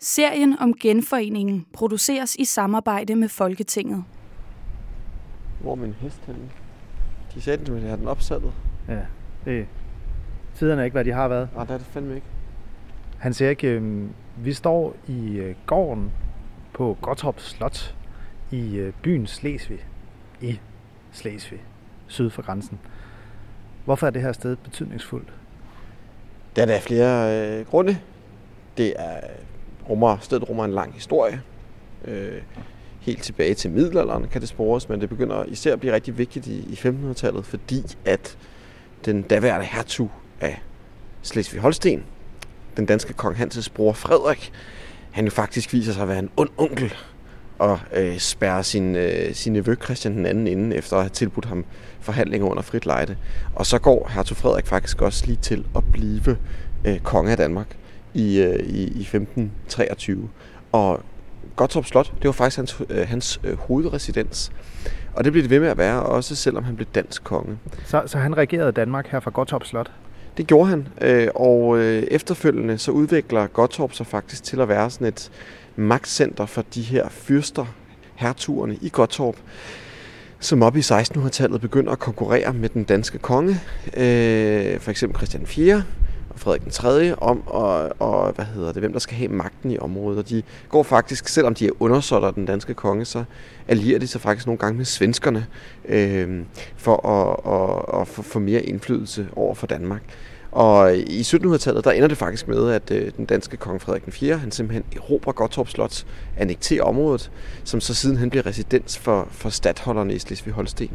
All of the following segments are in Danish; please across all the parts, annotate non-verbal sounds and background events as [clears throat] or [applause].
Serien om genforeningen produceres i samarbejde med Folketinget. Hvor er min hest henne? De sagde, at jeg har den opsattet. Ja, det tiderne er ikke, hvad de har været. Nej, det er det fandme ikke. Han siger ikke, øh, vi står i øh, gården på Gottorp Slot i øh, byen Slesvig. I Slesvig, syd for grænsen. Hvorfor er det her sted betydningsfuldt? Der er der flere øh, grunde. Det er rummer, stedet rummer en lang historie. Øh, helt tilbage til middelalderen kan det spores, men det begynder især at blive rigtig vigtigt i, i 1500-tallet, fordi at den daværende hertug af Slesvig-Holsten, den danske kong Hanses bror Frederik, han jo faktisk viser sig at være en ond onkel og øh, spærre sin, øh, sin nevø Christian den anden inden, efter at have tilbudt ham forhandlinger under frit lejde. Og så går hertug Frederik faktisk også lige til at blive øh, konge af Danmark i, øh, i, i 1523. Og Gottorp Slot, det var faktisk hans, øh, hans øh, hovedresidens. Og det blev det ved med at være, også selvom han blev dansk konge. Så, så han regerede Danmark her fra Gottorp Slot? Det gjorde han, øh, og øh, efterfølgende så udvikler Gottorp sig faktisk til at være sådan et magtcenter for de her fyrster, hertugerne i Gottorp, som op i 1600-tallet begynder at konkurrere med den danske konge, øh, for eksempel Christian 4., og Frederik den 3. om, og, og, hvad hedder det, hvem der skal have magten i området. Og de går faktisk, selvom de er undersåtter den danske konge, så allierer de sig faktisk nogle gange med svenskerne øh, for at, at, at få mere indflydelse over for Danmark. Og i 1700-tallet, der ender det faktisk med, at øh, den danske kong Frederik den 4., han simpelthen erobrer Gottorp Slot, annekterer området, som så siden han bliver residens for, for stadholderne i Slesvig-Holsten.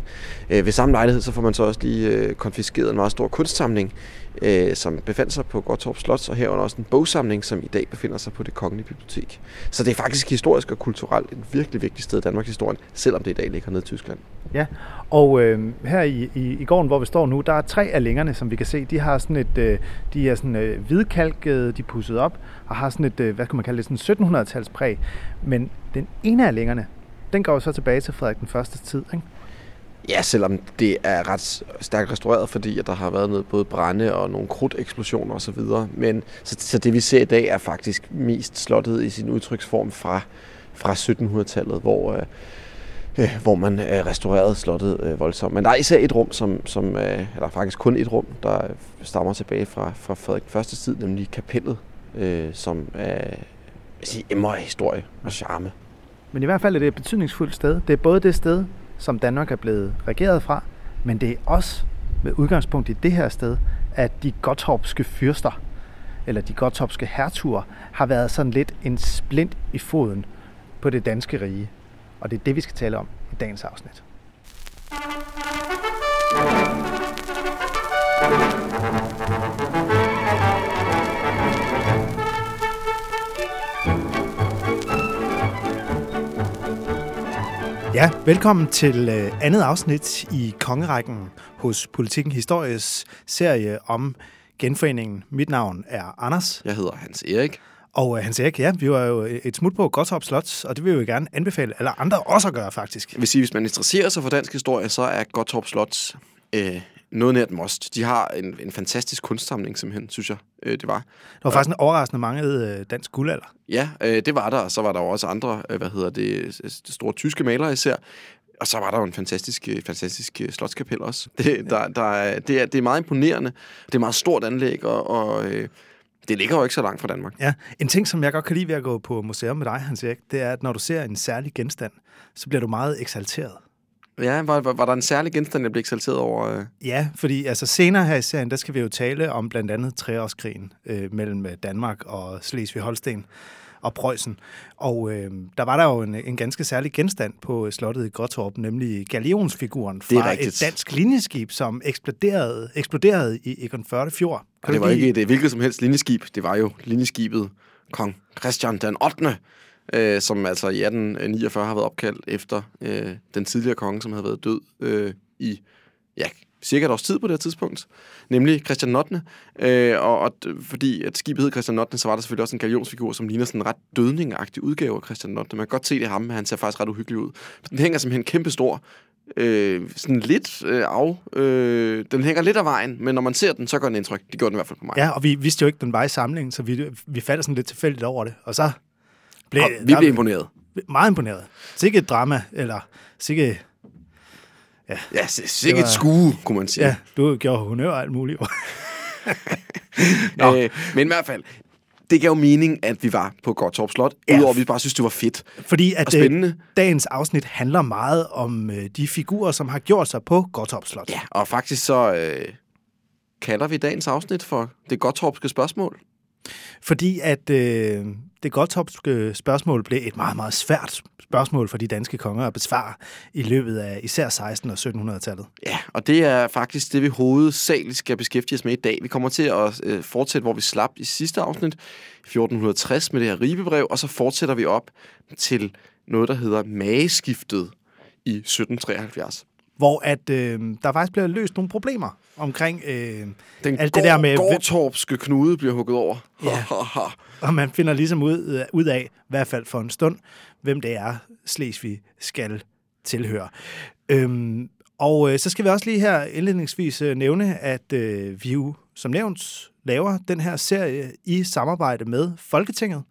Øh, ved samme lejlighed, så får man så også lige øh, konfiskeret en meget stor kunstsamling, øh, som befandt sig på Gottorp Slot, og herunder også en bogsamling, som i dag befinder sig på det kongelige bibliotek. Så det er faktisk historisk og kulturelt et virkelig vigtigt sted i Danmarks historie, selvom det i dag ligger nede i Tyskland. Ja, og øh, her i, i, i gården, hvor vi står nu, der er tre af længerne, som vi kan se, de har sådan et, øh, de er sådan øh, hvidkalkede, de er pusset op, og har sådan et, øh, hvad kan man kalde det, sådan 1700-tals præg. Men den ene af længerne, den går jo så tilbage til Frederik den første tid, ikke? Ja, selvom det er ret stærkt restaureret, fordi at der har været noget både brænde og nogle krudteksplosioner osv. Men så, så det vi ser i dag er faktisk mest slottet i sin udtryksform fra, fra 1700-tallet, hvor, øh, øh, hvor man øh, restaurerede slottet øh, voldsomt. Men der er især et rum, som, som øh, eller faktisk kun et rum, der stammer tilbage fra, fra Frederik første tid, nemlig kapellet, øh, som er sige, emmer historie og charme. Men i hvert fald er det et betydningsfuldt sted. Det er både det sted, som Danmark er blevet regeret fra, men det er også med udgangspunkt i det her sted, at de gottorpske fyrster, eller de gottorpske hertuger, har været sådan lidt en splint i foden på det danske rige. Og det er det, vi skal tale om i dagens afsnit. Ja, velkommen til øh, andet afsnit i Kongerækken hos Politikken Histories serie om genforeningen. Mit navn er Anders. Jeg hedder Hans Erik. Og øh, Hans Erik, ja, vi var jo et smut på Gottorp Slot, og det vil vi jo gerne anbefale alle andre også at gøre, faktisk. Jeg vil sige, hvis man interesserer sig for dansk historie, så er Gottorp Slot øh, noget nær et must. De har en, en fantastisk kunstsamling, simpelthen, synes jeg, øh, det var. Der var faktisk en overraskende mange øh, dansk guldalder. Ja, øh, det var der, og så var der jo også andre, øh, hvad hedder det, store tyske malere især. Og så var der jo en fantastisk, øh, fantastisk øh, slotskapel også. Det, der, der er, det, er, det er meget imponerende. Det er meget stort anlæg, og, og øh, det ligger jo ikke så langt fra Danmark. Ja, en ting, som jeg godt kan lide ved at gå på museum med dig, Hans Erik, det er, at når du ser en særlig genstand, så bliver du meget eksalteret. Ja, var, var, var der en særlig genstand, jeg blev eksalteret over? Øh? Ja, fordi altså, senere her i serien, der skal vi jo tale om blandt andet treårskrigen øh, mellem Danmark og Slesvig-Holsten og Preussen. Og øh, der var der jo en, en ganske særlig genstand på slottet i Gråtorp, nemlig galionsfiguren fra et dansk linjeskib, som eksploderede, eksploderede i Egon 40. fjord. Og det var ikke et, et hvilket som helst linjeskib, det var jo linjeskibet Kong Christian den 8., øh, som altså i 1849 har været opkaldt efter øh, den tidligere konge, som havde været død øh, i ja, cirka et års tid på det her tidspunkt, nemlig Christian Notne. Øh, og, og fordi at skibet hed Christian Notne, så var der selvfølgelig også en galionsfigur, som ligner sådan en ret dødningagtig udgave af Christian Notne. Man kan godt se det ham, men han ser faktisk ret uhyggelig ud. Den hænger simpelthen kæmpestor, øh, sådan lidt øh, af. Øh, den hænger lidt af vejen, men når man ser den, så gør den indtryk. Det gjorde den i hvert fald på mig. Ja, og vi vidste jo ikke, den var i samlingen, så vi, vi faldt sådan lidt tilfældigt over det. Og så blev, Og vi blev imponeret. Meget imponeret. Sikke et drama, eller sikke... Ja, s- sikkert var- skue, kunne man sige. Ja, du gjorde honør og alt muligt. [laughs] Øh, men i hvert fald, det gav jo mening, at vi var på Godtorp Slot, Ja. ja. udover at vi bare synes, det var fedt. Fordi Og at spændende. øh, dagens afsnit handler meget om øh, de figurer, som har gjort sig på Gottorp Slot. Ja, og faktisk så øh, kalder vi dagens afsnit for det Godtorpske spørgsmål. Fordi at øh, det Gottopske øh, spørgsmål blev et meget, meget svært spørgsmål for de danske konger at besvare i løbet af især 16- og 1700-tallet. Ja, og det er faktisk det, vi hovedsageligt skal beskæftige os med i dag. Vi kommer til at øh, fortsætte, hvor vi slap i sidste afsnit, 1460 med det her ribebrev, og så fortsætter vi op til noget, der hedder mageskiftet i 1773. Hvor at øh, der faktisk bliver løst nogle problemer omkring, øh, Den Alt det der med- Gårdtorpske knude bliver hugget over. Ja. og man finder ligesom ud, øh, ud af, i hvert fald for en stund, hvem det er, Slesvig skal tilhøre. Øhm, og øh, så skal vi også lige her indledningsvis øh, nævne, at øh, vi jo som nævnt laver den her serie i samarbejde med Folketinget.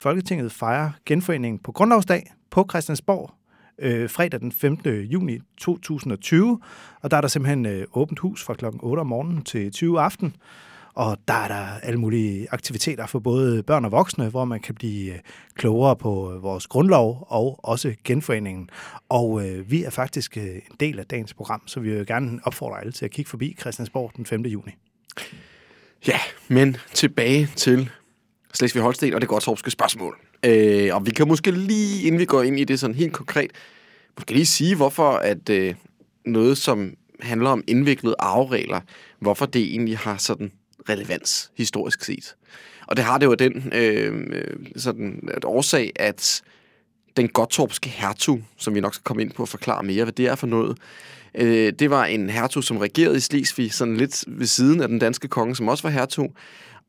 Folketinget fejrer genforeningen på Grundlovsdag på Christiansborg øh, fredag den 15. juni 2020. Og der er der simpelthen øh, åbent hus fra klokken 8 om morgenen til 20 aften. Og der er der alle mulige aktiviteter for både børn og voksne, hvor man kan blive øh, klogere på øh, vores grundlov og også genforeningen. Og øh, vi er faktisk øh, en del af dagens program, så vi vil gerne opfordre alle til at kigge forbi Christiansborg den 5. juni. Ja, men tilbage til Slesvig Holsten og det Godtorpske spørgsmål. Øh, og vi kan måske lige, inden vi går ind i det sådan helt konkret, måske lige sige, hvorfor at øh, noget, som handler om indviklede arveregler, hvorfor det egentlig har sådan relevans historisk set. Og det har det jo den øh, sådan, et årsag, at den Gottorpske hertug, som vi nok skal komme ind på og forklare mere, hvad det er for noget, øh, det var en hertug, som regerede i Slesvig, sådan lidt ved siden af den danske konge, som også var hertug.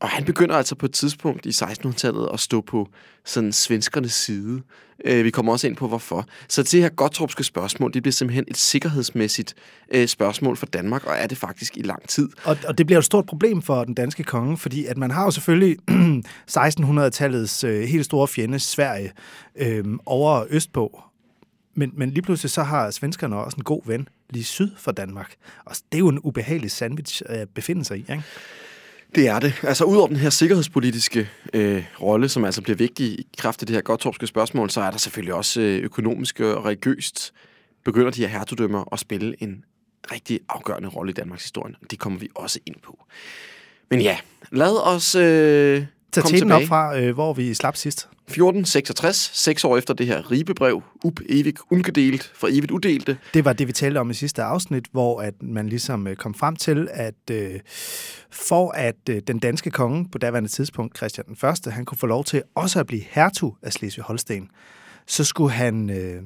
Og han begynder altså på et tidspunkt i 1600-tallet at stå på sådan svenskernes side. Øh, vi kommer også ind på, hvorfor. Så det her Gottorpske spørgsmål, det bliver simpelthen et sikkerhedsmæssigt øh, spørgsmål for Danmark, og er det faktisk i lang tid. Og, og det bliver et stort problem for den danske konge, fordi at man har jo selvfølgelig [clears throat] 1600-tallets øh, helt store fjende, Sverige, øh, over østpå. Men, men lige pludselig så har svenskerne også en god ven lige syd for Danmark. Og det er jo en ubehagelig sandwich øh, at befinde sig i, ikke? Det er det. Altså udover den her sikkerhedspolitiske øh, rolle, som altså bliver vigtig i kraft af det her Gottorpske spørgsmål, så er der selvfølgelig også øh, økonomisk og religiøst begynder de her hertugdømmer at spille en rigtig afgørende rolle i Danmarks historie. Det kommer vi også ind på. Men ja, lad os øh, Tag komme teten op tilbage. fra, øh, hvor vi slap sidst. 1466, seks år efter det her ribebrev, up evigt ungedelt, for evigt udelte. Det var det, vi talte om i sidste afsnit, hvor at man ligesom øh, kom frem til, at øh, for at øh, den danske konge på daværende tidspunkt, Christian den Første, han kunne få lov til også at blive hertug af Slesvig-Holsten, så skulle han øh,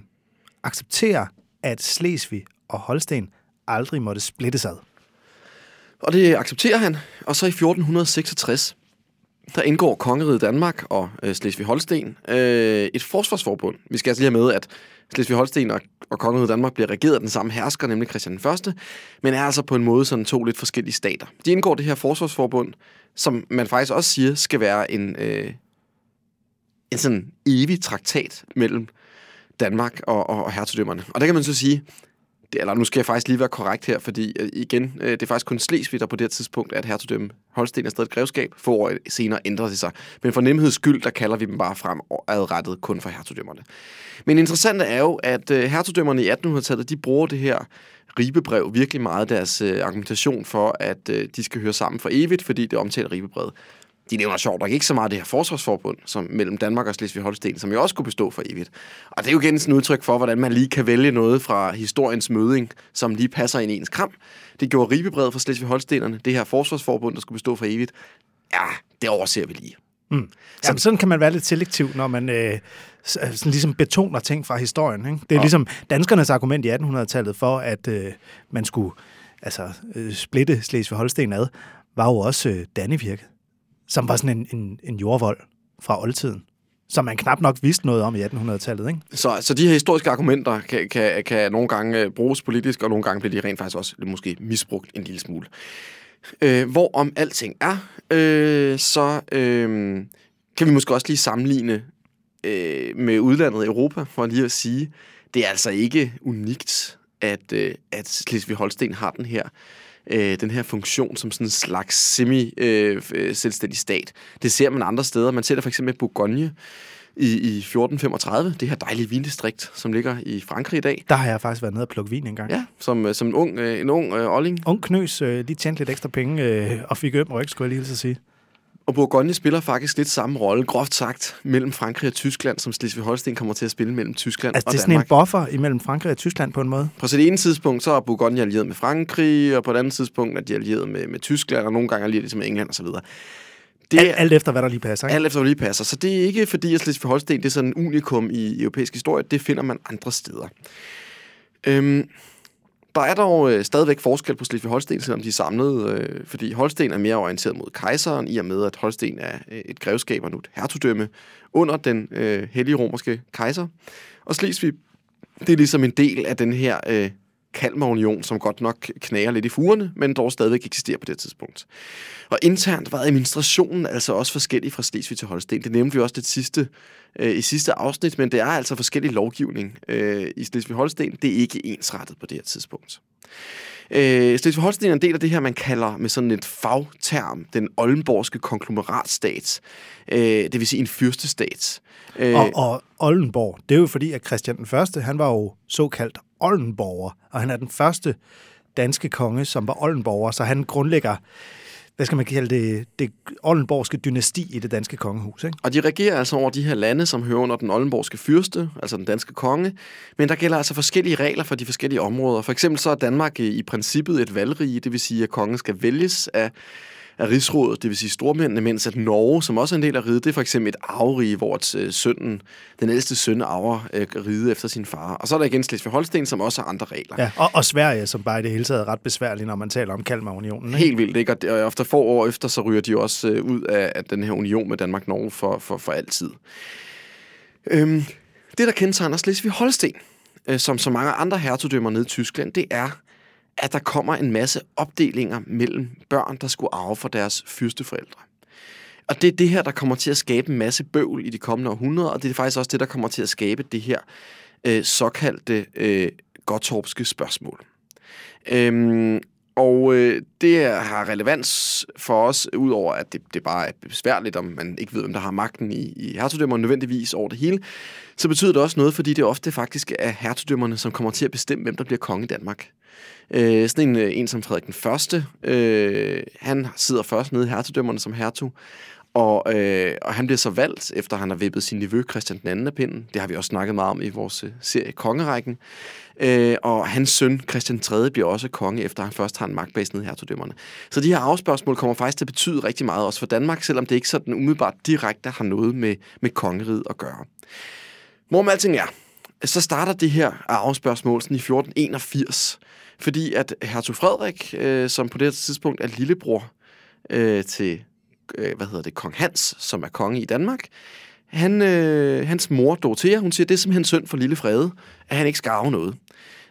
acceptere, at Slesvig og Holsten aldrig måtte splittes ad. Og det accepterer han. Og så i 1466, der indgår Kongeriget Danmark og øh, Slesvig-Holsten øh, et forsvarsforbund. Vi skal altså lige have med, at Slesvig-Holsten og, og Kongeriget Danmark bliver regeret af den samme hersker, nemlig Christian den 1., men er altså på en måde sådan to lidt forskellige stater. De indgår det her forsvarsforbund, som man faktisk også siger skal være en, øh, en sådan evig traktat mellem Danmark og, og, og hertugdømmerne. Og der kan man så sige, det, eller nu skal jeg faktisk lige være korrekt her, fordi øh, igen, øh, det er faktisk kun Slesvig, der på det her tidspunkt er et hertugdømme. Holsten er stadig et grevskab. Få år senere ændrer det sig. Men for nemheds skyld, der kalder vi dem bare frem adrettet kun for hertugdømmerne. Men interessant er jo, at øh, hertugdømmerne i 1800-tallet, de bruger det her ribebrev virkelig meget deres øh, argumentation for, at øh, de skal høre sammen for evigt, fordi det omtaler ribebrevet. De nævner sjovt nok ikke så meget det her forsvarsforbund som mellem Danmark og Slesvig-Holsten, som jo også kunne bestå for evigt. Og det er jo igen sådan et udtryk for, hvordan man lige kan vælge noget fra historiens møding, som lige passer ind i ens kram. Det gjorde ribebrevet for Slesvig-Holstenerne, det her forsvarsforbund, der skulle bestå for evigt. Ja, det overser vi lige. Mm. Jamen, sådan kan man være lidt selektiv, når man øh, s- sådan ligesom betoner ting fra historien. Ikke? Det er Ja. ligesom danskernes argument i 1800-tallet for, at øh, man skulle altså, øh, splitte Slesvig-Holsten ad, var jo også øh, Dannevirke, som var sådan en, en, en jordvold fra oldtiden, som man knap nok vidste noget om i 1800-tallet. Ikke? Så, så de her historiske argumenter kan, kan, kan nogle gange øh, bruges politisk, og nogle gange bliver de rent faktisk også måske misbrugt en lille smule. Øh, hvor om alting er, øh, så øh, kan vi måske også lige sammenligne øh, med udlandet Europa, for lige at sige, det er altså ikke unikt, at, øh, at Slesvig-Holsten har den her øh, den her funktion som sådan en slags semi-selvstændig øh, stat. Det ser man andre steder. Man ser det for eksempel i Bourgogne i, i 1435, det her dejlige vindistrikt, som ligger i Frankrig i dag. Der har jeg faktisk været nede og plukke vin engang. Ja, som, som en ung, øh, en ung øh, olling. Ung knøs, øh, lige tjente lidt ekstra penge øh, og fik øm ryg, skulle jeg lige så sige. Og Bourgogne spiller faktisk lidt samme rolle, groft sagt, mellem Frankrig og Tyskland, som Slesvig-Holsten kommer til at spille mellem Tyskland altså, og det er sådan Danmark. en buffer imellem Frankrig og Tyskland på en måde. På det ene tidspunkt, så er Bourgogne allieret med Frankrig, og på det andet tidspunkt er de allieret med, med Tyskland, og nogle gange allieret med England osv. Det er, alt, alt efter, hvad der lige passer. Ikke? Alt efter, hvad der lige passer. Så det er ikke fordi, at Slesvig-Holsten det er sådan en unikum i europæisk historie. Det finder man andre steder. Øhm, der er dog øh, stadigvæk forskel på Slesvig-Holsten, selvom de er samlet, øh, fordi Holsten er mere orienteret mod kejseren, i og med, at Holsten er øh, et grevskab og nu et hertugdømme under den øh, hellige romerske kejser. Og Slesvig, det er ligesom en del af den her øh, Kalmarunion, som godt nok knager lidt i fugerne, men dog stadigvæk eksisterer på det tidspunkt. Og internt var administrationen altså også forskellig fra Slesvig til Holsten. Det nævnte vi også det sidste, øh, i sidste afsnit, men det er altså forskellig lovgivning øh, i Slesvig-Holsten. Det er ikke ensrettet på det her tidspunkt. Øh, Slesvig-Holsten er en del af det her, man kalder med sådan et fagterm, den oldenborgske konglomeratstat. Øh, det vil sige en fyrstestat. Øh, og, og Oldenborg, det er jo fordi, at Christian den Første, han var jo såkaldt Oldenborger, og han er den første danske konge, som var Oldenborger, så han grundlægger hvad skal man kalde det, det oldenborgske dynasti i det danske kongehus. Ikke? Og de regerer altså over de her lande, som hører under den oldenborgske fyrste, altså den danske konge. Men der gælder altså forskellige regler for de forskellige områder. For eksempel så er Danmark i princippet et valgrige, det vil sige, at kongen skal vælges af af rigsrådet, det vil sige stormændene, mens at Norge, som også er en del af riget, det er for eksempel et arverige, hvor øh, sønnen, den ældste søn arver øh, riget efter sin far. Og så er der igen Slesvig Holsten, som også har andre regler. Ja, og, og Sverige, som bare i det hele taget er ret besværligt, når man taler om Kalmarunionen. Ikke? Helt vildt, ikke? Og, det, og efter få år efter, så ryger de også øh, ud af, af den her union med Danmark-Norge for, for, for altid. Øhm, det, der kendetegner Slesvig Holsten, øh, som så mange andre hertugdømmer nede i Tyskland, det er, at der kommer en masse opdelinger mellem børn, der skulle arve fra deres fyrsteforældre. Og det er det her, der kommer til at skabe en masse bøvl i de kommende århundreder, og det er faktisk også det, der kommer til at skabe det her øh, såkaldte øh, Gottorpske spørgsmål. Øhm, og øh, det har relevans for os, udover at det, det bare er besværligt, om man ikke ved, hvem der har magten i, i hertugdømmerne nødvendigvis over det hele, så betyder det også noget, fordi det ofte faktisk er hertugdømmerne, som kommer til at bestemme, hvem der bliver konge i Danmark. Øh, sådan en, øh, en som Frederik den Første, øh, han sidder først nede i hertugdømmerne som hertug, og, øh, og han bliver så valgt, efter han har vippet sin nevø Christian den anden af pinden. Det har vi også snakket meget om i vores øh, serie Kongerækken. Øh, og hans søn Christian 3. bliver også konge, efter han først har en magtbase nede i hertugdømmerne. Så de her afspørgsmål kommer faktisk til at betyde rigtig meget også for Danmark, selvom det ikke sådan umiddelbart direkte har noget med, med kongeriget at gøre. Hvorom alting er, så starter det her afspørgsmål sådan i 1481, fordi at hertug Frederik, øh, som på det her tidspunkt er lillebror øh, til, øh, hvad hedder det, kong Hans, som er konge i Danmark, han, øh, hans mor Dorothea, hun siger, det er simpelthen synd for lille Frede, at han ikke skal arve noget.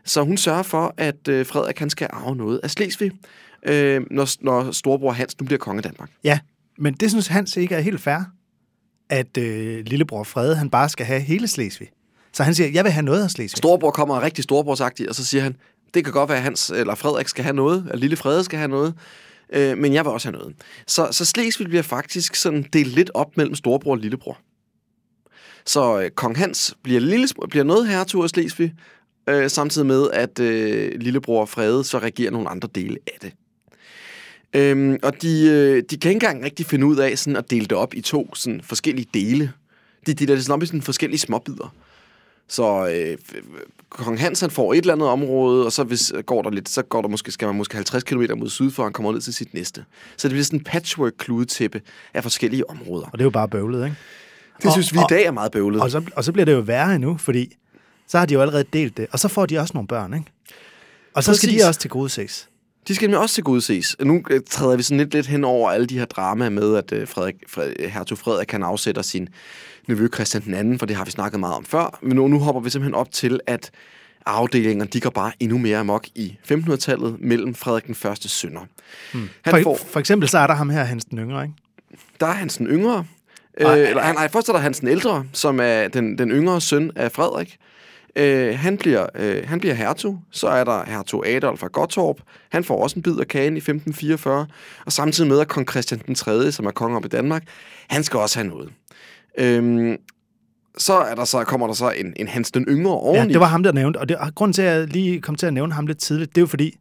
Så hun sørger for, at øh, Frederik han skal arve noget af Slesvig, øh, når, når storebror Hans nu bliver konge af Danmark. Ja, men det synes Hans ikke er helt fair, at øh, lillebror Frede, han bare skal have hele Slesvig. Så han siger, jeg vil have noget af Slesvig. Storebror kommer rigtig storebrorsagtigt, og så siger han, det kan godt være, at Hans eller Frederik skal have noget, at lille Frede skal have noget, øh, men jeg vil også have noget. Så, så Slesvig bliver faktisk sådan delt lidt op mellem storebror og lillebror. Så øh, kong Hans bliver, lille, bliver noget hertug af Slesvig, øh, samtidig med, at øh, lillebror Frede så regerer nogle andre dele af det. Øhm, og de, øh, de kan ikke engang rigtig finde ud af sådan at dele det op i to sådan, forskellige dele. De deler det sådan op i sådan forskellige småbidder. Så øh, kong Hans han får et eller andet område, og så hvis går der lidt, så går der måske, skal man måske 50 km mod syd, for han kommer ned til sit næste. Så det bliver sådan en patchwork-kludetæppe af forskellige områder. Og det er jo bare bøvlet, ikke? Det og, synes vi og, i dag er meget bøvlet. Og så, og så bliver det jo værre endnu, fordi så har de jo allerede delt det, og så får de også nogle børn, ikke? Og så Præcis. skal de også til gode ses. De skal nemlig også til gode ses. Nu øh, træder vi sådan lidt, lidt hen over alle de her dramaer med, at øh, Frederik, Frederik, hertug Frederik kan afsætte sin nevø Christian den anden, for det har vi snakket meget om før. Men nu, nu hopper vi simpelthen op til, at afdelingerne de går bare endnu mere amok i 1500-tallet mellem Frederik den første sønner. Hmm. Han for, får, for eksempel så er der ham her, Hans den yngre, ikke? Der er Hans den yngre, Øh, eller, han, nej, først er der Hans den ældre, som er den, den yngre søn af Frederik. Øh, han, bliver, øh, han bliver hertug. Så er der hertug Adolf af Gottorp. Han får også en bid af kagen i 1544. Og samtidig med, at kong Christian den 3., som er konge op i Danmark, han skal også have noget. Øhm, så, er der så kommer der så en, en Hans den yngre oveni. Ja, det var ham, der nævnte. Og det, og grunden til, at jeg lige kom til at nævne ham lidt tidligt, det er jo fordi,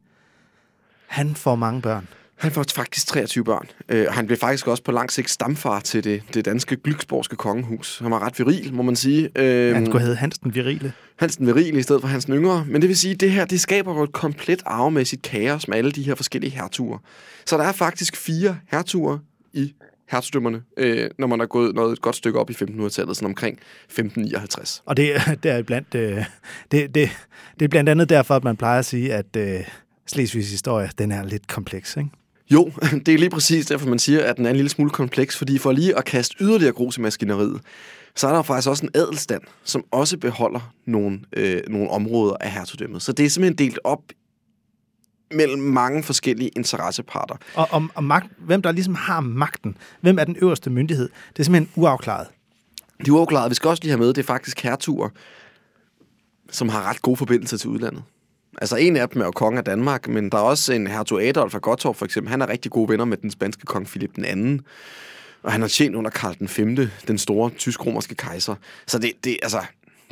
han får mange børn. Han får faktisk 23 børn, øh, han blev faktisk også på lang sigt stamfar til det, det danske Glücksborgske kongehus. Han var ret viril, må man sige. Øh, Han skulle hedde Hans den Virile. Hansen Viril i stedet for Hansen Yngre. Men det vil sige, at det her det skaber jo et komplet arvemæssigt kaos med alle de her forskellige hertuger. Så der er faktisk fire hertuger i hertugdømmerne, øh, når man er gået noget et godt stykke op i 1500-tallet, sådan omkring 1559. Og det, [laughs] det er blandt, øh, det, det, det er blandt andet derfor, at man plejer at sige, at øh, Slesvigs historie, den er lidt kompleks, ikke? Jo, [laughs] det er lige præcis derfor, man siger, at den er en lille smule kompleks, fordi for lige at kaste yderligere grus i maskineriet, så er der faktisk også en adelstand, som også beholder nogle, øh, nogle områder af hertugdømmet. Så det er simpelthen delt op mellem mange forskellige interesseparter. Og, og, og magt, hvem der ligesom har magten, hvem er den øverste myndighed, det er simpelthen uafklaret. De er uafklarede. Vi skal også lige have med, det er faktisk hertuger, som har ret gode forbindelser til udlandet. Altså en af dem er jo konge af Danmark, men der er også en hertug Adolf af Gottorp for eksempel. Han er rigtig gode venner med den spanske kong Philip den anden. Og han har tjent under Karl den 5., den store tysk-romerske kejser. Så det, det, altså,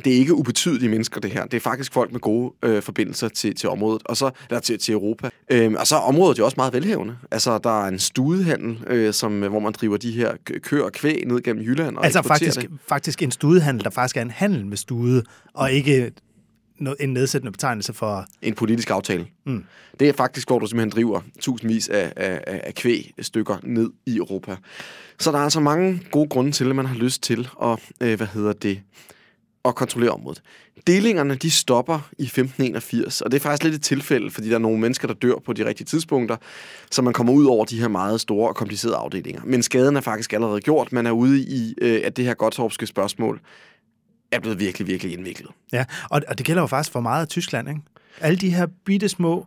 det er ikke ubetydelige mennesker, det her. Det er faktisk folk med gode øh, forbindelser til, til området, og så eller til, til Europa. Øhm, og så er området jo også meget velhævende. Altså, der er en studehandel, øh, som, hvor man driver de her kø- køer og kvæg ned gennem Jylland og Altså faktisk, det. faktisk en studehandel, der faktisk er en handel med stude, og ikke no- en nedsættende betegnelse for... En politisk aftale. Mm. Det er faktisk, hvor du simpelthen driver tusindvis af, af, af af kvægstykker ned i Europa. Så der er altså mange gode grunde til, at man har lyst til at, øh, hvad hedder det, at kontrollere området. Delingerne, de stopper i 1581, og det er faktisk lidt et tilfælde, fordi der er nogle mennesker, der dør på de rigtige tidspunkter, så man kommer ud over de her meget store og komplicerede afdelinger. Men skaden er faktisk allerede gjort. Man er ude i, øh, at det her Gottorpske spørgsmål er blevet virkelig, virkelig indviklet. Ja, og, og det gælder jo faktisk for meget af Tyskland, ikke? Alle de her bitte små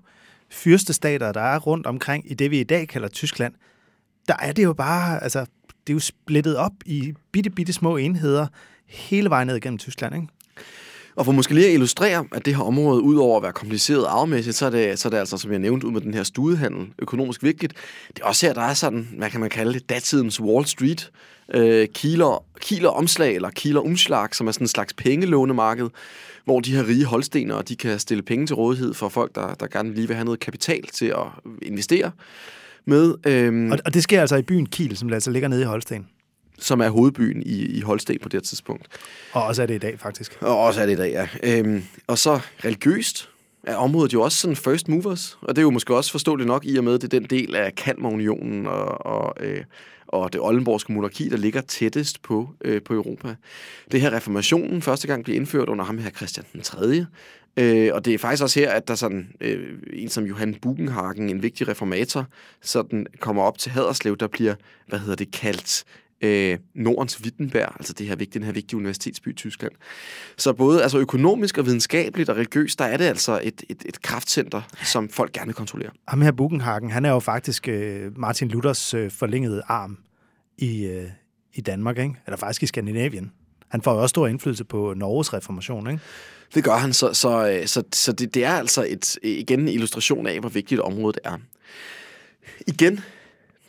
fyrstestater, der er rundt omkring i det, vi i dag kalder Tyskland, der er det jo bare, altså, det er jo splittet op i bitte, bitte små enheder hele vejen ned igennem Tyskland, ikke? Og for måske lige at illustrere, at det her område, udover at være kompliceret arvemæssigt, så er det, så er det altså, som jeg nævnte, ud med den her studehandel, økonomisk vigtigt. Det er også her, der er sådan, hvad kan man kalde det, datidens Wall Street. Øh, Kieler, Kieler omslag, eller Kieler umslag, som er sådan en slags pengelånemarked, hvor de her rige holstenere, de kan stille penge til rådighed for folk, der, der gerne lige vil have noget kapital til at investere med, øhm, Og, og det sker altså i byen Kiel, som altså ligger nede i Holsten. Som er hovedbyen i, i Holsten på det tidspunkt. Og også er det i dag, faktisk. Og også er det i dag, ja. Øhm, og så religiøst er området jo også sådan first movers, og det er jo måske også forståeligt nok i og med, at det er den del af Kalmarunionen og, og, øh, og det oldenborgske monarki, der ligger tættest på, øh, på Europa. Det her reformationen første gang blev indført under ham her Christian den 3. Øh, og det er faktisk også her, at der sådan øh, en som Johan Bugenhagen, en vigtig reformator, sådan kommer op til Haderslev, der bliver, hvad hedder det, kaldt øh, Nordens Wittenberg, altså det her vigtige, den her vigtige universitetsby i Tyskland. Så både altså økonomisk og videnskabeligt og religiøst, der er det altså et, et, et kraftcenter, som folk gerne vil kontrollere. Ham her Bugenhagen, han er jo faktisk øh, Martin Luthers øh, forlængede arm i, øh, i Danmark, ikke? eller faktisk i Skandinavien. Han får jo også stor indflydelse på Norges reformation, ikke? Det gør han, så, så, øh, så, så det, det er altså et, igen en illustration af, hvor vigtigt området er. Igen,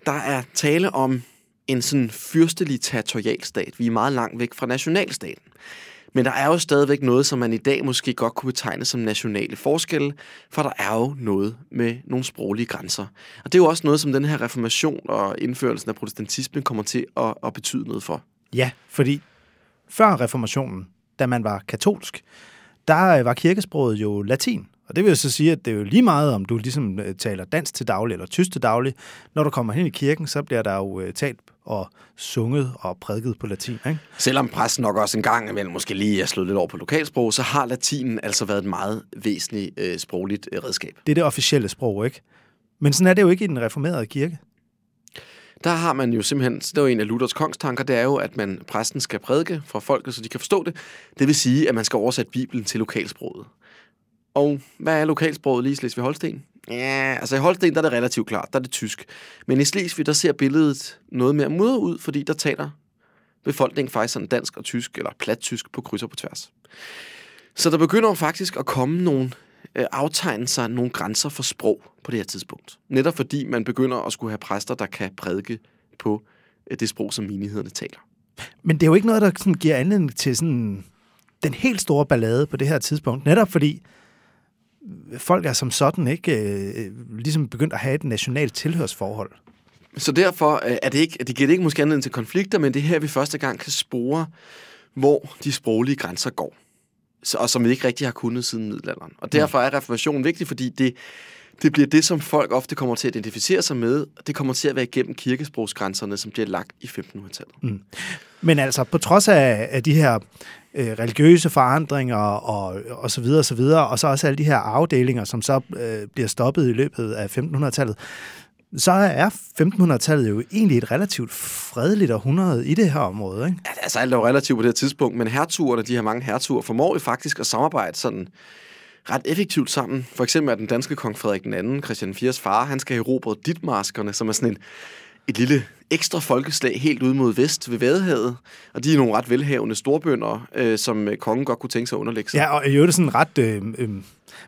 der er tale om en sådan fyrstelig territorialstat. Vi er meget langt væk fra nationalstaten. Men der er jo stadigvæk noget, som man i dag måske godt kunne betegne som nationale forskelle, for der er jo noget med nogle sproglige grænser. Og det er jo også noget, som den her reformation og indførelsen af protestantismen kommer til at, at betyde noget for. Ja, fordi før reformationen, da man var katolsk, der øh, var kirkesproget jo latin. Og det vil jo så sige, at det er jo lige meget, om du ligesom øh, taler dansk til daglig eller tysk til daglig. Når du kommer hen i kirken, så bliver der jo øh, talt og sunget og prædiket på latin. Ikke? Selvom præsten nok også en gang imellem måske lige er slået lidt over på lokalsprog, så har latinen altså været et meget væsentligt øh, sprogligt øh, redskab. Det er det officielle sprog, ikke? Men sådan er det jo ikke i den reformerede kirke. Der har man jo simpelthen, det jo en af Luthers kongstanker, det er jo, at man præsten skal prædike for folket, så de kan forstå det. Det vil sige, at man skal oversætte Bibelen til lokalsproget. Og hvad er lokalsproget lige i Slesvig-Holsten? Ja, altså i Holsten der er det relativt klart, der er det tysk. Men i Slesvig, der ser billedet noget mere mudret ud, fordi der taler befolkningen faktisk sådan dansk og tysk, eller plattysk på kryds og på tværs. Så der begynder faktisk at komme nogle øh, aftegne sig nogle grænser for sprog på det her tidspunkt. Netop fordi man begynder at skulle have præster, der kan prædike på øh, det sprog, som menighederne taler. Men det er jo ikke noget, der sådan giver anledning til sådan den helt store ballade på det her tidspunkt. Netop fordi folk er som sådan ikke øh, ligesom begyndt at have et nationalt tilhørsforhold. Så derfor øh, er det ikke, det giver det ikke måske anledning til konflikter, men det er her, vi første gang kan spore, hvor de sproglige grænser går. Så, og som vi ikke rigtig har kunnet siden middelalderen. Og derfor er reformationen vigtig, fordi det, det bliver det, som folk ofte kommer til at identificere sig med. Det kommer til at være igennem kirkesprogsgrænserne, som bliver lagt i 1500-tallet. Mm. Men altså, på trods af, af de her øh, religiøse forandringer og, og så videre og så videre, og så også alle de her afdelinger, som så øh, bliver stoppet i løbet af 1500-tallet, så er 1500-tallet jo egentlig et relativt fredeligt århundrede i det her område, ikke? Ja, altså alt er jo relativt på det her tidspunkt, men hertugerne, de her mange hertuger, formår jo faktisk at samarbejde sådan ret effektivt sammen. For eksempel er den danske kong Frederik II, Christian IV's far, han skal have erobret Ditmaskerne, som er sådan en, et lille ekstra folkeslag helt ude mod vest ved Vadehavet. Og de er nogle ret velhavende storbønder, øh, som øh, kongen godt kunne tænke sig at underlægge sig. Ja, og i øvrigt sådan ret, øh, øh,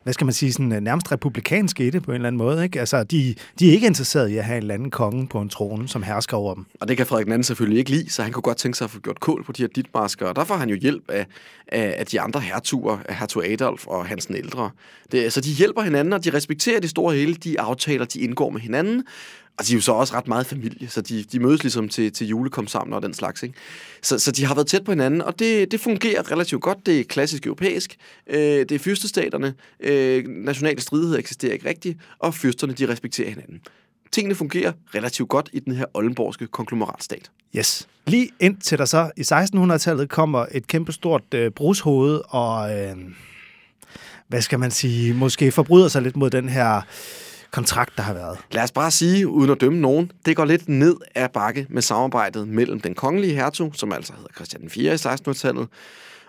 hvad skal man sige, sådan øh, nærmest republikanske i det på en eller anden måde. Ikke? Altså, de, de er ikke interesserede i at have en eller anden konge på en trone, som hersker over dem. Og det kan Frederik II selvfølgelig ikke lide, så han kunne godt tænke sig at få gjort kål på de her ditmasker. Og der får han jo hjælp af, af, af de andre hertuger, af hertug Adolf og Hansen Ældre. Det, så de hjælper hinanden, og de respekterer det store hele, de aftaler, de indgår med hinanden. Og de er jo så også ret meget familie, så de, de mødes ligesom til, til julekom sammen og den slags. Ikke? Så, så de har været tæt på hinanden, og det, det fungerer relativt godt. Det er klassisk europæisk. Øh, det er fyrstestaterne. Øh, nationale stridigheder eksisterer ikke rigtigt, og fyrsterne de respekterer hinanden. Tingene fungerer relativt godt i den her oldenborgske konglomeratstat. Yes. Lige indtil der så i 1600-tallet kommer et kæmpestort øh, brugshoved, og øh, hvad skal man sige, måske forbryder sig lidt mod den her kontrakt, der har været. Lad os bare sige, uden at dømme nogen, det går lidt ned ad bakke med samarbejdet mellem den kongelige hertug, som altså hedder Christian 4 i 1600-tallet,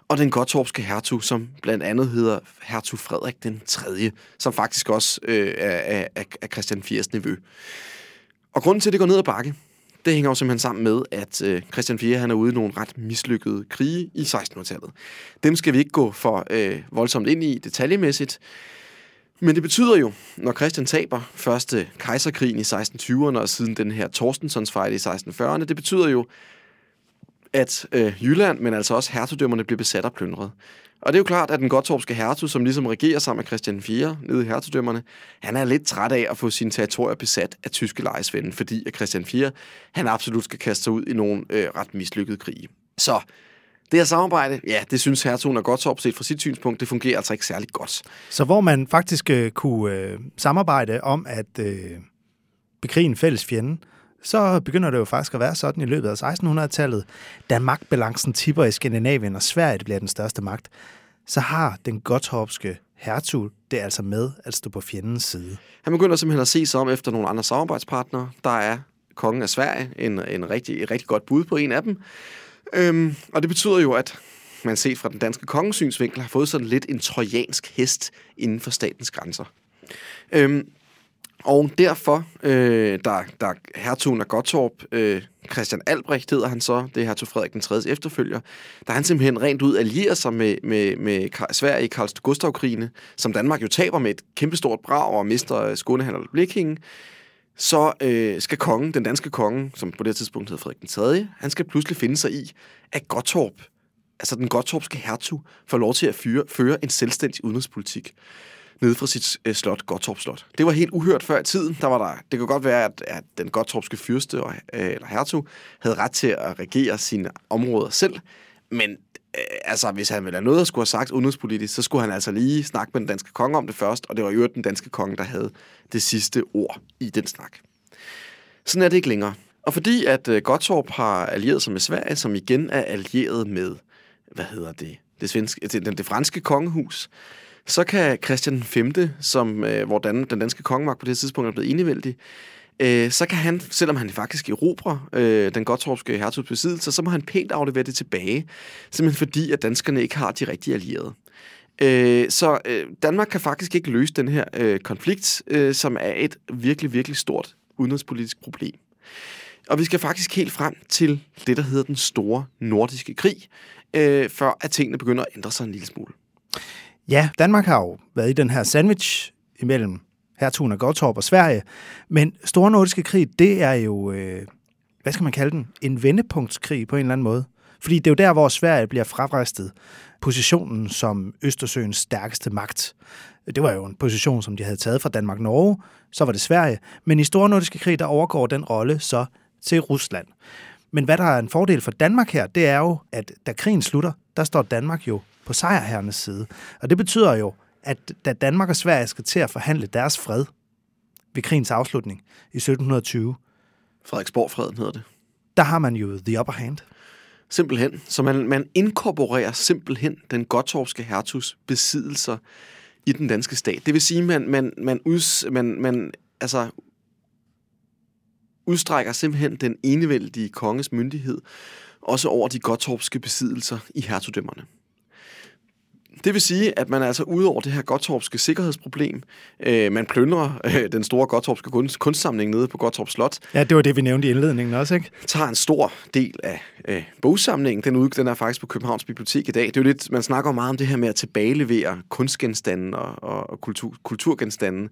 og den gottorpske hertug, som blandt andet hedder hertug Frederik den 3., som faktisk også øh, er, er, er Christian 4's nevø. Og grunden til, at det går ned ad bakke, det hænger jo simpelthen sammen med, at øh, Christian 4. han er ude i nogle ret mislykkede krige i 1600-tallet. Dem skal vi ikke gå for øh, voldsomt ind i detaljemæssigt, men det betyder jo, når Christian taber første kejserkrigen i 1620'erne og siden den her Torstensons fejl i 1640'erne, det betyder jo, at øh, Jylland, men altså også hertugdømmerne, bliver besat og plyndret. Og det er jo klart, at den gottorpske hertug, som ligesom regerer sammen med Christian 4 nede i hertugdømmerne, han er lidt træt af at få sine territorier besat af tyske lejesvende, fordi at Christian 4, han absolut skal kaste sig ud i nogle øh, ret mislykkede krige. Så det her samarbejde, ja, det synes hertugen er godt opset fra sit synspunkt. Det fungerer altså ikke særlig godt. Så hvor man faktisk øh, kunne øh, samarbejde om at øh, bekrige en fælles fjende, så begynder det jo faktisk at være sådan i løbet af 1600-tallet, da magtbalancen tipper i Skandinavien, og Sverige bliver den største magt, så har den gottorpske hertug det er altså med at stå på fjendens side. Han begynder simpelthen at se sig om efter nogle andre samarbejdspartnere. Der er kongen af Sverige, en, en rigtig, et rigtig godt bud på en af dem. Øhm, og det betyder jo, at man set fra den danske kongesynsvinkel har fået sådan lidt en trojansk hest inden for statens grænser. Øhm, og derfor, øh, der, der hertugen af Gottorp, øh, Christian Albrecht hedder han så, det er hertug Frederik den 3. efterfølger, der han simpelthen rent ud allierer sig med, med, med Sverige i Karls Gustav-krigene, som Danmark jo taber med et kæmpestort brag og mister Skånehandel og Blikingen så øh, skal kongen, den danske konge, som på det tidspunkt hedder Frederik den 3., han skal pludselig finde sig i, at Gottorp, altså den gottorpske hertug, får lov til at fyre, føre en selvstændig udenrigspolitik nede fra sit øh, slot, Gottorp Slot. Det var helt uhørt før i tiden. Der var der, det kan godt være, at, at den gottorpske fyrste og, øh, eller hertug havde ret til at regere sine områder selv, men Øh, altså, hvis han ville have noget at skulle have sagt udenrigspolitisk, så skulle han altså lige snakke med den danske konge om det først, og det var jo den danske konge, der havde det sidste ord i den snak. Sådan er det ikke længere. Og fordi at øh, Gottorp har allieret sig med Sverige, som igen er allieret med, hvad hedder det, det, svenske, det, det, det franske kongehus, så kan Christian V, som, øh, hvor den, den danske kongemagt på det tidspunkt er blevet enevældig, øh, så kan han, selvom han faktisk erobrer øh, den gottorpske hertugs besiddelse, så må han pænt aflevere det tilbage, simpelthen fordi, at danskerne ikke har de rigtige allierede. Øh, så øh, Danmark kan faktisk ikke løse den her øh, konflikt, øh, som er et virkelig, virkelig stort udenrigspolitisk problem. Og vi skal faktisk helt frem til det, der hedder den store nordiske krig, øh, før at tingene begynder at ændre sig en lille smule. Ja, Danmark har jo været i den her sandwich imellem hertugen af Gottorp og Sverige, men Store Nordiske Krig, det er jo, øh, hvad skal man kalde den, en vendepunktskrig på en eller anden måde. Fordi det er jo der, hvor Sverige bliver frarejstet positionen som Østersøens stærkeste magt. Det var jo en position, som de havde taget fra Danmark-Norge, så var det Sverige. Men i Store Nordiske Krig, der overgår den rolle så til Rusland. Men hvad der er en fordel for Danmark her, det er jo, at da krigen slutter, der står Danmark jo på sejrherrenes side. Og det betyder jo, at da Danmark og Sverige skal til at forhandle deres fred ved krigens afslutning i 1720, Frederiksborg-freden hedder det. der har man jo the upper hand. Simpelthen. Så man, man inkorporerer simpelthen den gottorpske hertugs besiddelser i den danske stat. Det vil sige, man, man, man, uds, man, man altså, udstrækker simpelthen den enevældige konges myndighed også over de gottorpske besiddelser i hertugdømmerne. Det vil sige, at man er altså ude over det her gottorpske sikkerhedsproblem. Øh, man plyndrer øh, den store gottorpske kunst, kunstsamling nede på Gottorp Slot. Ja, det var det, vi nævnte i indledningen også, ikke? Tager en stor del af øh, bogsamlingen. Den, ud, den er faktisk på Københavns Bibliotek i dag. Det er jo lidt, man snakker meget om det her med at tilbagelevere kunstgenstande og, og, og kultur, kulturgenstande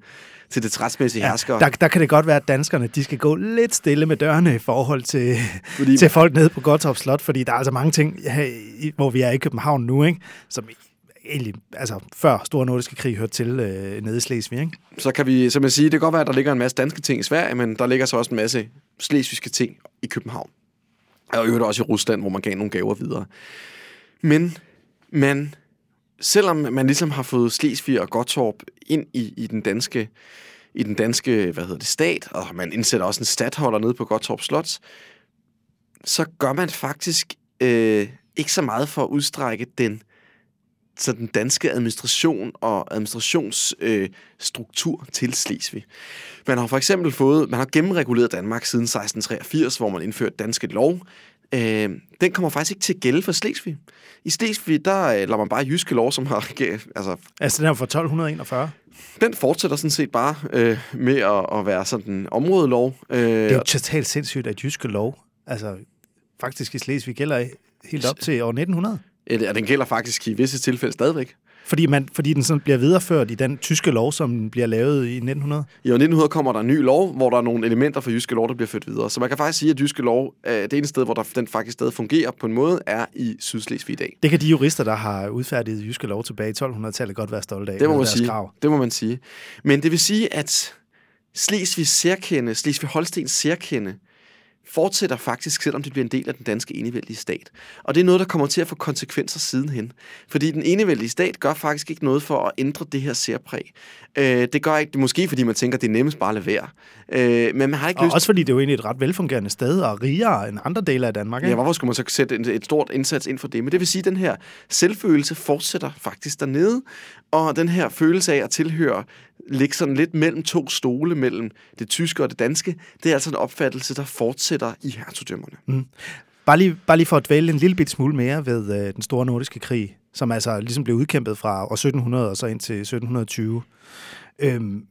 til det trætsmæssige ja, hersker. Der, der kan det godt være, at danskerne de skal gå lidt stille med dørene i forhold til, fordi, til folk nede på Gottorp Slot, fordi der er altså mange ting, her, hvor vi er i København nu, ikke? som egentlig, altså før Store Nordiske Krig hørte til øh, nede i Slesvig, ikke? Så kan vi simpelthen sige, det kan godt være, at der ligger en masse danske ting i Sverige, men der ligger så også en masse slesvigske ting i København. Og i øvrigt også i Rusland, hvor man gav nogle gaver videre. Men man, selvom man ligesom har fået Slesvig og Gottorp ind i, i den danske i den danske, hvad hedder det, stat, og man indsætter også en stadholder nede på Gottorp Slot, så gør man faktisk øh, ikke så meget for at udstrække den så den danske administration og administrationsstruktur øh, til Slesvig. Man har for eksempel fået, man har gennemreguleret Danmark siden 1683, hvor man indførte danske lov. Øh, den kommer faktisk ikke til at gælde for Slesvig. I Slesvig, der øh, lader man bare jyske lov, som har... Altså, altså den er fra 1241? Den fortsætter sådan set bare øh, med at, at være sådan en områdelov. Øh, det er jo totalt sindssygt, at jyske lov, altså faktisk i Slesvig gælder helt op til år 1900. Ja, den gælder faktisk i visse tilfælde stadigvæk. Fordi, man, fordi den sådan bliver videreført i den tyske lov, som bliver lavet i 1900? I 1900 kommer der en ny lov, hvor der er nogle elementer fra jyske lov, der bliver ført videre. Så man kan faktisk sige, at jyske lov, det ene sted, hvor der, den faktisk stadig fungerer på en måde, er i Sydslesvig i dag. Det kan de jurister, der har udfærdiget jyske lov tilbage i 1200-tallet, godt være stolte af. Det må man sige. Krav. Det må man sige. Men det vil sige, at Slesvig særkende, Slesvig Holstens særkende, fortsætter faktisk, selvom det bliver en del af den danske enevældige stat. Og det er noget, der kommer til at få konsekvenser sidenhen. Fordi den enevældige stat gør faktisk ikke noget for at ændre det her særpræg. Øh, det gør ikke, måske fordi man tænker, det er nemmest bare at lade være. Øh, men man har ikke og lyst... også fordi det er jo egentlig et ret velfungerende sted, og rigere end andre dele af Danmark. Ikke? Ja, hvorfor skulle man så sætte et stort indsats ind for det? Men det vil sige, at den her selvfølelse fortsætter faktisk dernede, og den her følelse af at tilhøre ligge sådan lidt mellem to stole, mellem det tyske og det danske, det er altså en opfattelse, der fortsætter i hertugdømmerne. Mm. Bare lige, bare lige for at dvæle en lille bit smule mere ved øh, den store nordiske krig, som altså ligesom blev udkæmpet fra år 1700 og så ind til 1720. Øhm,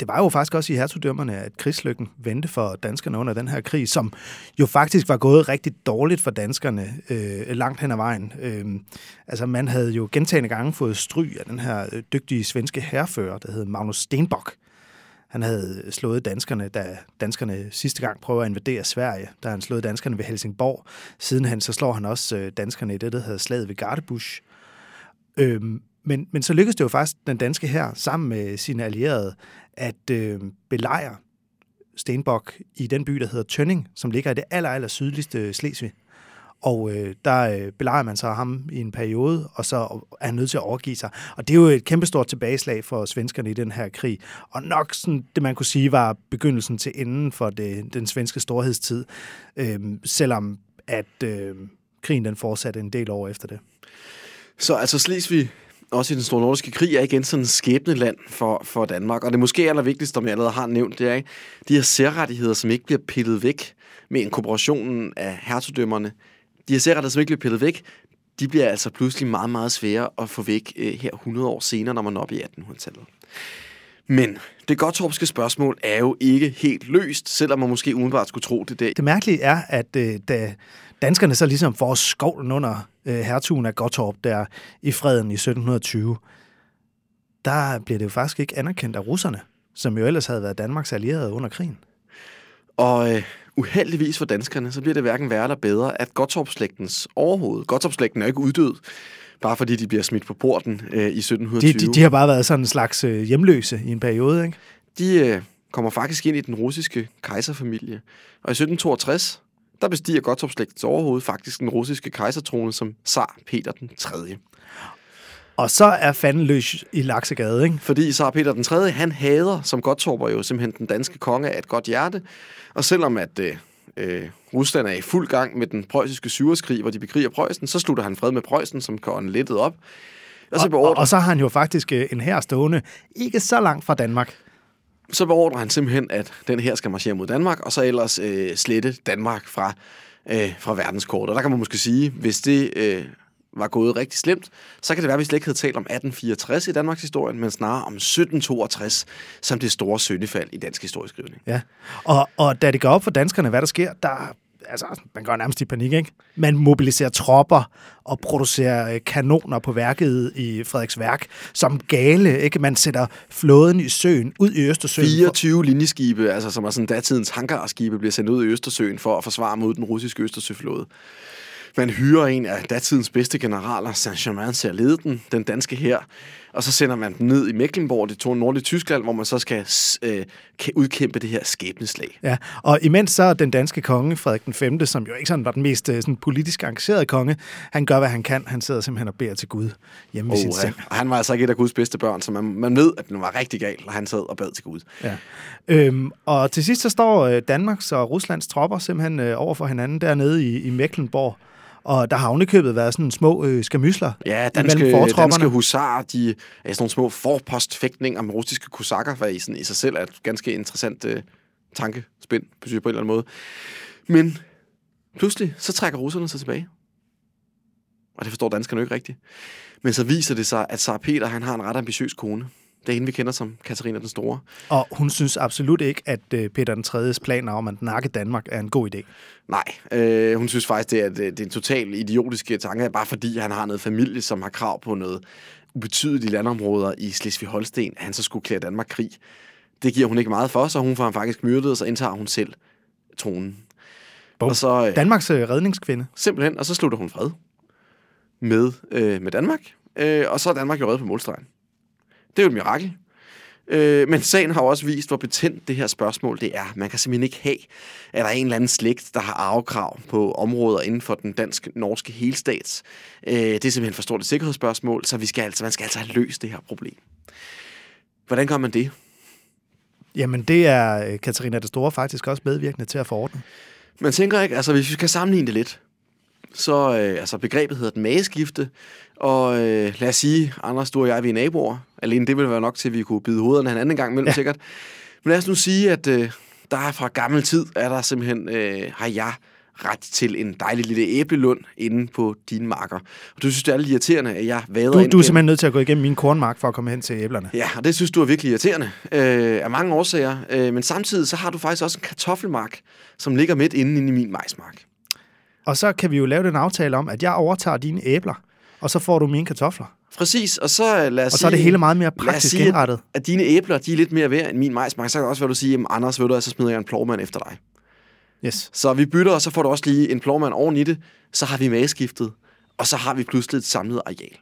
det var jo faktisk også i hertugdømmerne, at krigslykken vendte for danskerne under den her krig, som jo faktisk var gået rigtig dårligt for danskerne øh, langt hen ad vejen. Øh, altså man havde jo gentagende gange fået stry af den her øh, dygtige svenske herrefører, der hed Magnus Stenbock. Han havde slået danskerne, da danskerne sidste gang prøver at invadere Sverige, da han slået danskerne ved Helsingborg. Sidenhen så slår han også øh, danskerne i det, der hedder slaget ved Gardebusch. Øhm, men, men så lykkedes det jo faktisk den danske her sammen med sine allierede at øh, belejre Stenbok i den by, der hedder Tønning, som ligger i det aller, aller sydligste Slesvig. Og øh, der øh, belejrer man så ham i en periode, og så er han nødt til at overgive sig. Og det er jo et kæmpestort tilbageslag for svenskerne i den her krig. Og nok sådan, det man kunne sige var begyndelsen til enden for det, den svenske storhedstid, øh, selvom at øh, krigen den fortsatte en del år efter det. Så altså Slesvig også i den store nordiske krig, er igen sådan en skæbne land for, for Danmark. Og det måske allervigtigste, som jeg allerede har nævnt, det er ikke? de her særrettigheder, som ikke bliver pillet væk med inkorporationen af hertugdømmerne. De her særrettigheder, som ikke bliver pillet væk, de bliver altså pludselig meget, meget svære at få væk øh, her 100 år senere, når man er oppe i 1800-tallet. Men det godtorpske spørgsmål er jo ikke helt løst, selvom man måske umiddelbart skulle tro det dag. Det mærkelige er, at øh, da danskerne så ligesom får skovlen under øh, hertugen af Gottorp der i freden i 1720, der bliver det jo faktisk ikke anerkendt af russerne, som jo ellers havde været Danmarks allierede under krigen. Og øh, uheldigvis for danskerne, så bliver det hverken værre eller bedre, at Gottorp-slægtens overhoved, Gottorp-slægten er jo ikke uddød, bare fordi de bliver smidt på porten øh, i 1720. De, de, de har bare været sådan en slags øh, hjemløse i en periode, ikke? De øh, kommer faktisk ind i den russiske kejserfamilie. Og i 1762, der bestiger Gottorp-slægtens overhoved faktisk den russiske kejsertrone som zar Peter den 3. Og så er fanden løs i Laksegade, ikke? Fordi zar Peter den 3. han hader som Gottorper jo simpelthen den danske konge af et godt hjerte. Og selvom at øh, øh, Rusland er i fuld gang med den preussiske syverskrig, hvor de bekriger Preussen, så slutter han fred med Preussen, som kan lettet op. Og, så og, og så har han jo faktisk øh, en her stående ikke så langt fra Danmark. Så beordrer han simpelthen, at den her skal marchere mod Danmark, og så ellers øh, slette Danmark fra, øh, fra verdenskortet. Og der kan man måske sige, hvis det øh, var gået rigtig slemt, så kan det være, at vi slet ikke havde talt om 1864 i Danmarks historie, men snarere om 1762 som det store søndefald i dansk historieskrivning. Ja, og, og da det går op for danskerne, hvad der sker, der altså, man går nærmest i panik, ikke? Man mobiliserer tropper og producerer øh, kanoner på værket i Frederiksværk som gale, ikke? Man sætter flåden i søen, ud i Østersøen. 24 for... linjeskibe, altså som er sådan datidens hangarskibe, bliver sendt ud i Østersøen for at forsvare mod den russiske Østersøflåde. Man hyrer en af datidens bedste generaler, Saint-Germain, til at lede den, den danske her, og så sender man den ned i Mecklenburg, det tog nordlige Tyskland, hvor man så skal øh, udkæmpe det her skæbneslag. Ja, og imens så den danske konge, Frederik den 5., som jo ikke sådan var den mest øh, sådan, politisk engagerede konge, han gør, hvad han kan. Han sidder simpelthen og beder til Gud hjemme oh, i sin seng. Og han var altså ikke et af Guds bedste børn, så man, man ved, at den var rigtig gal, og han sad og bad til Gud. Ja. Øhm, og til sidst så står øh, Danmarks og Ruslands tropper simpelthen øh, over for hinanden dernede i, i Mecklenburg. Og der har ovenikøbet været sådan små øh, skamysler Ja, danske, danske husarer, de er sådan nogle små forpostfægtninger med russiske kosakker, hvad i, sådan, i sig selv er et ganske interessant øh, tankespind på, på en eller anden måde. Men pludselig, så trækker russerne sig tilbage. Og det forstår danskerne jo ikke rigtigt. Men så viser det sig, at Sar Peter han har en ret ambitiøs kone. Det er hende, vi kender som Katarina den Store. Og hun synes absolut ikke, at øh, Peter den 3. planer om at nakke Danmark er en god idé. Nej, øh, hun synes faktisk, det er, det er en total idiotisk tanke, bare fordi han har noget familie, som har krav på noget ubetydelige landområder i Slesvig-Holsten, at han så skulle klæde Danmark krig. Det giver hun ikke meget for, så hun får ham faktisk myrdet, og så indtager hun selv tronen. Og så, øh, Danmarks øh, redningskvinde. Simpelthen, og så slutter hun fred med, øh, med Danmark, øh, og så er Danmark jo reddet på målstregen. Det er jo et mirakel. Øh, men sagen har også vist, hvor betændt det her spørgsmål det er. Man kan simpelthen ikke have, at der er en eller anden slægt, der har arvekrav på områder inden for den dansk-norske helstats. Øh, det er simpelthen for stort et sikkerhedsspørgsmål, så vi skal altså, man skal altså have løst det her problem. Hvordan gør man det? Jamen, det er øh, Katarina det Store faktisk også medvirkende til at forordne. Man tænker ikke, altså hvis vi kan sammenligne det lidt, så øh, altså begrebet hedder den mageskifte, og øh, lad os sige, Anders, du og jeg, vi er naboer. Alene det ville være nok til, at vi kunne bide hovederne en anden gang mellem ja. sikkert. Men lad os nu sige, at øh, der er fra gammel tid, er der simpelthen, øh, har jeg ret til en dejlig lille æblelund inde på dine marker. Og du synes, det er lidt irriterende, at jeg vader du, ind Du er simpelthen nødt til at gå igennem min kornmark for at komme hen til æblerne. Ja, og det synes du er virkelig irriterende øh, af mange årsager. Øh, men samtidig så har du faktisk også en kartoffelmark, som ligger midt inde i min majsmark. Og så kan vi jo lave den aftale om, at jeg overtager dine æbler, og så får du mine kartofler. Præcis, og så øh, lad os Og så er det hele meget mere praktisk sige, indrettet. At, at dine æbler, de er lidt mere værd end min majsmark. Så kan det også være, du siger, Anders, ved du, så smider jeg en plovmand efter dig. Yes. Så vi bytter, og så får du også lige en plovmand oven i det. Så har vi mageskiftet, og så har vi pludselig et samlet areal.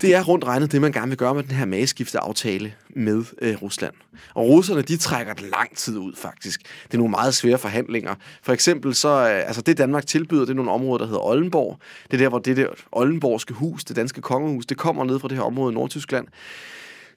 Det er rundt regnet det, man gerne vil gøre med den her mageskifteaftale med øh, Rusland. Og russerne, de trækker det lang tid ud, faktisk. Det er nogle meget svære forhandlinger. For eksempel så, øh, altså det Danmark tilbyder, det er nogle områder, der hedder Oldenborg. Det er der, hvor det der Oldenborgske hus, det danske kongehus, det kommer ned fra det her område i Nordtyskland.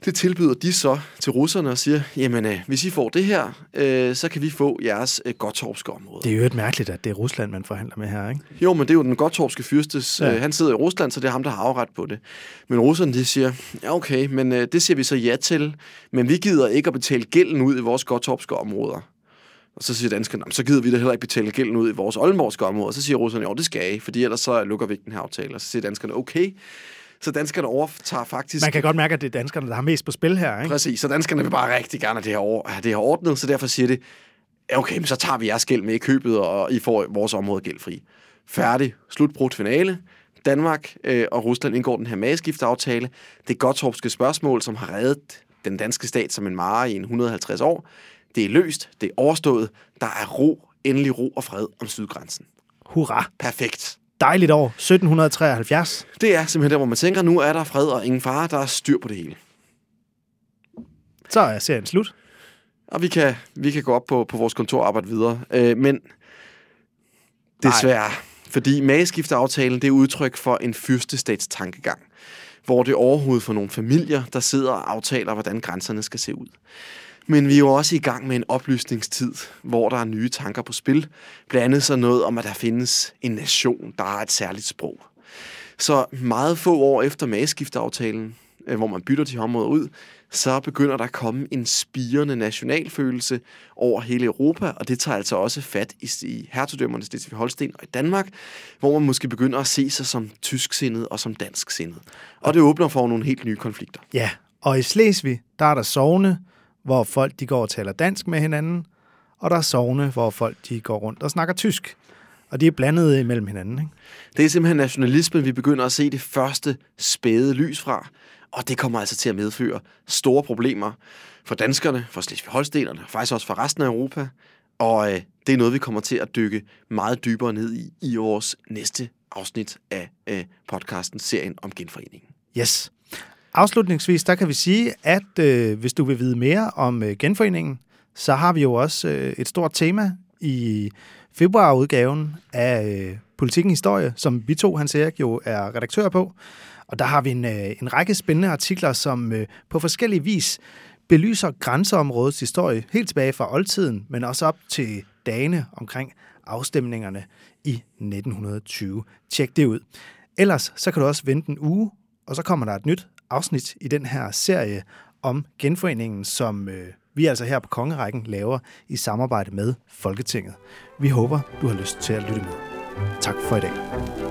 Det tilbyder de så til russerne og siger, jamen øh, hvis I får det her, øh, så kan vi få jeres øh, Gottorpske område. Det er jo et mærkeligt, at det er Rusland, man forhandler med her, ikke? Jo, men det er jo den Gottorpske fyrstes. Ja. Øh, han sidder i Rusland, så det er ham, der har afret på det. Men russerne, de siger, ja okay, men øh, det siger vi så ja til, men vi gider ikke at betale gælden ud i vores Gottorpske områder. Og så siger danskerne, så gider vi da heller ikke betale gælden ud i vores Oldenborgske område. Og så siger russerne, jo, det skal I, fordi ellers så lukker vi ikke den her aftale. Og så siger danskerne, okay, Så danskerne overtager faktisk... Man kan godt mærke, at det er danskerne, der har mest på spil her, ikke? Præcis, så danskerne vil bare rigtig gerne have det her, over, have det her ordnet, så derfor siger det, okay, men så tager vi jeres gæld med i købet, og I får vores område gældfri. Færdig. Slutbrudt finale. Danmark øh, og Rusland indgår den her mageskifteaftale. Det er Gottorpske spørgsmål, som har reddet den danske stat som en mare i en 150 år. Det er løst, det er overstået, der er ro, endelig ro og fred om sydgrænsen. Hurra! Perfekt. Dejligt år. 1773. Det er simpelthen der, hvor man tænker, nu er der fred og ingen fare, der er styr på det hele. Så er serien slut. Og vi kan, vi kan gå op på, på vores kontor og arbejde videre. Øh, men desværre, fordi mageskifteaftalen det er udtryk for en fyrstestats tankegang, hvor det er overhovedet for nogle familier, der sidder og aftaler, hvordan grænserne skal se ud. Men vi er jo også i gang med en oplysningstid, hvor der er nye tanker på spil. Blandt andet så noget om, at der findes en nation, der har et særligt sprog. Så meget få år efter mageskifteaftalen, øh, hvor man bytter de her områder ud, så begynder der at komme en spirende nationalfølelse over hele Europa, og det tager altså også fat i, i hertugdømmerne Slesvig Holsten og i Danmark, hvor man måske begynder at se sig som tysksindet og som dansksindet. Og det åbner for nogle helt nye konflikter. Ja, og i Slesvig, der er der sovne, hvor folk de går og taler dansk med hinanden, og der er sovne, hvor folk de går rundt og snakker tysk. Og de er blandet imellem hinanden. Ikke? Det er simpelthen nationalismen, vi begynder at se det første spæde lys fra, og det kommer altså til at medføre store problemer for danskerne, for Slesvig-Holstenerne, faktisk også for resten af Europa. Og øh, det er noget, vi kommer til at dykke meget dybere ned i i vores næste afsnit af øh, podcasten serien om genforeningen. Yes. Afslutningsvis, der kan vi sige, at øh, hvis du vil vide mere om øh, genforeningen, så har vi jo også øh, et stort tema i februarudgaven af øh, Politikken Historie, som vi to, Hans Erik, jo er redaktør på. Og der har vi en, øh, en række spændende artikler, som øh, på forskellige vis belyser grænseområdets historie helt tilbage fra oldtiden, men også op til dagene omkring afstemningerne i 1920. Tjek det ud. Ellers så kan du også vente en uge, og så kommer der et nyt afsnit i den her serie om genforeningen, som øh, vi altså her på Kongerækken laver i samarbejde med Folketinget. Vi håber, du har lyst til at lytte med. Tak for i dag.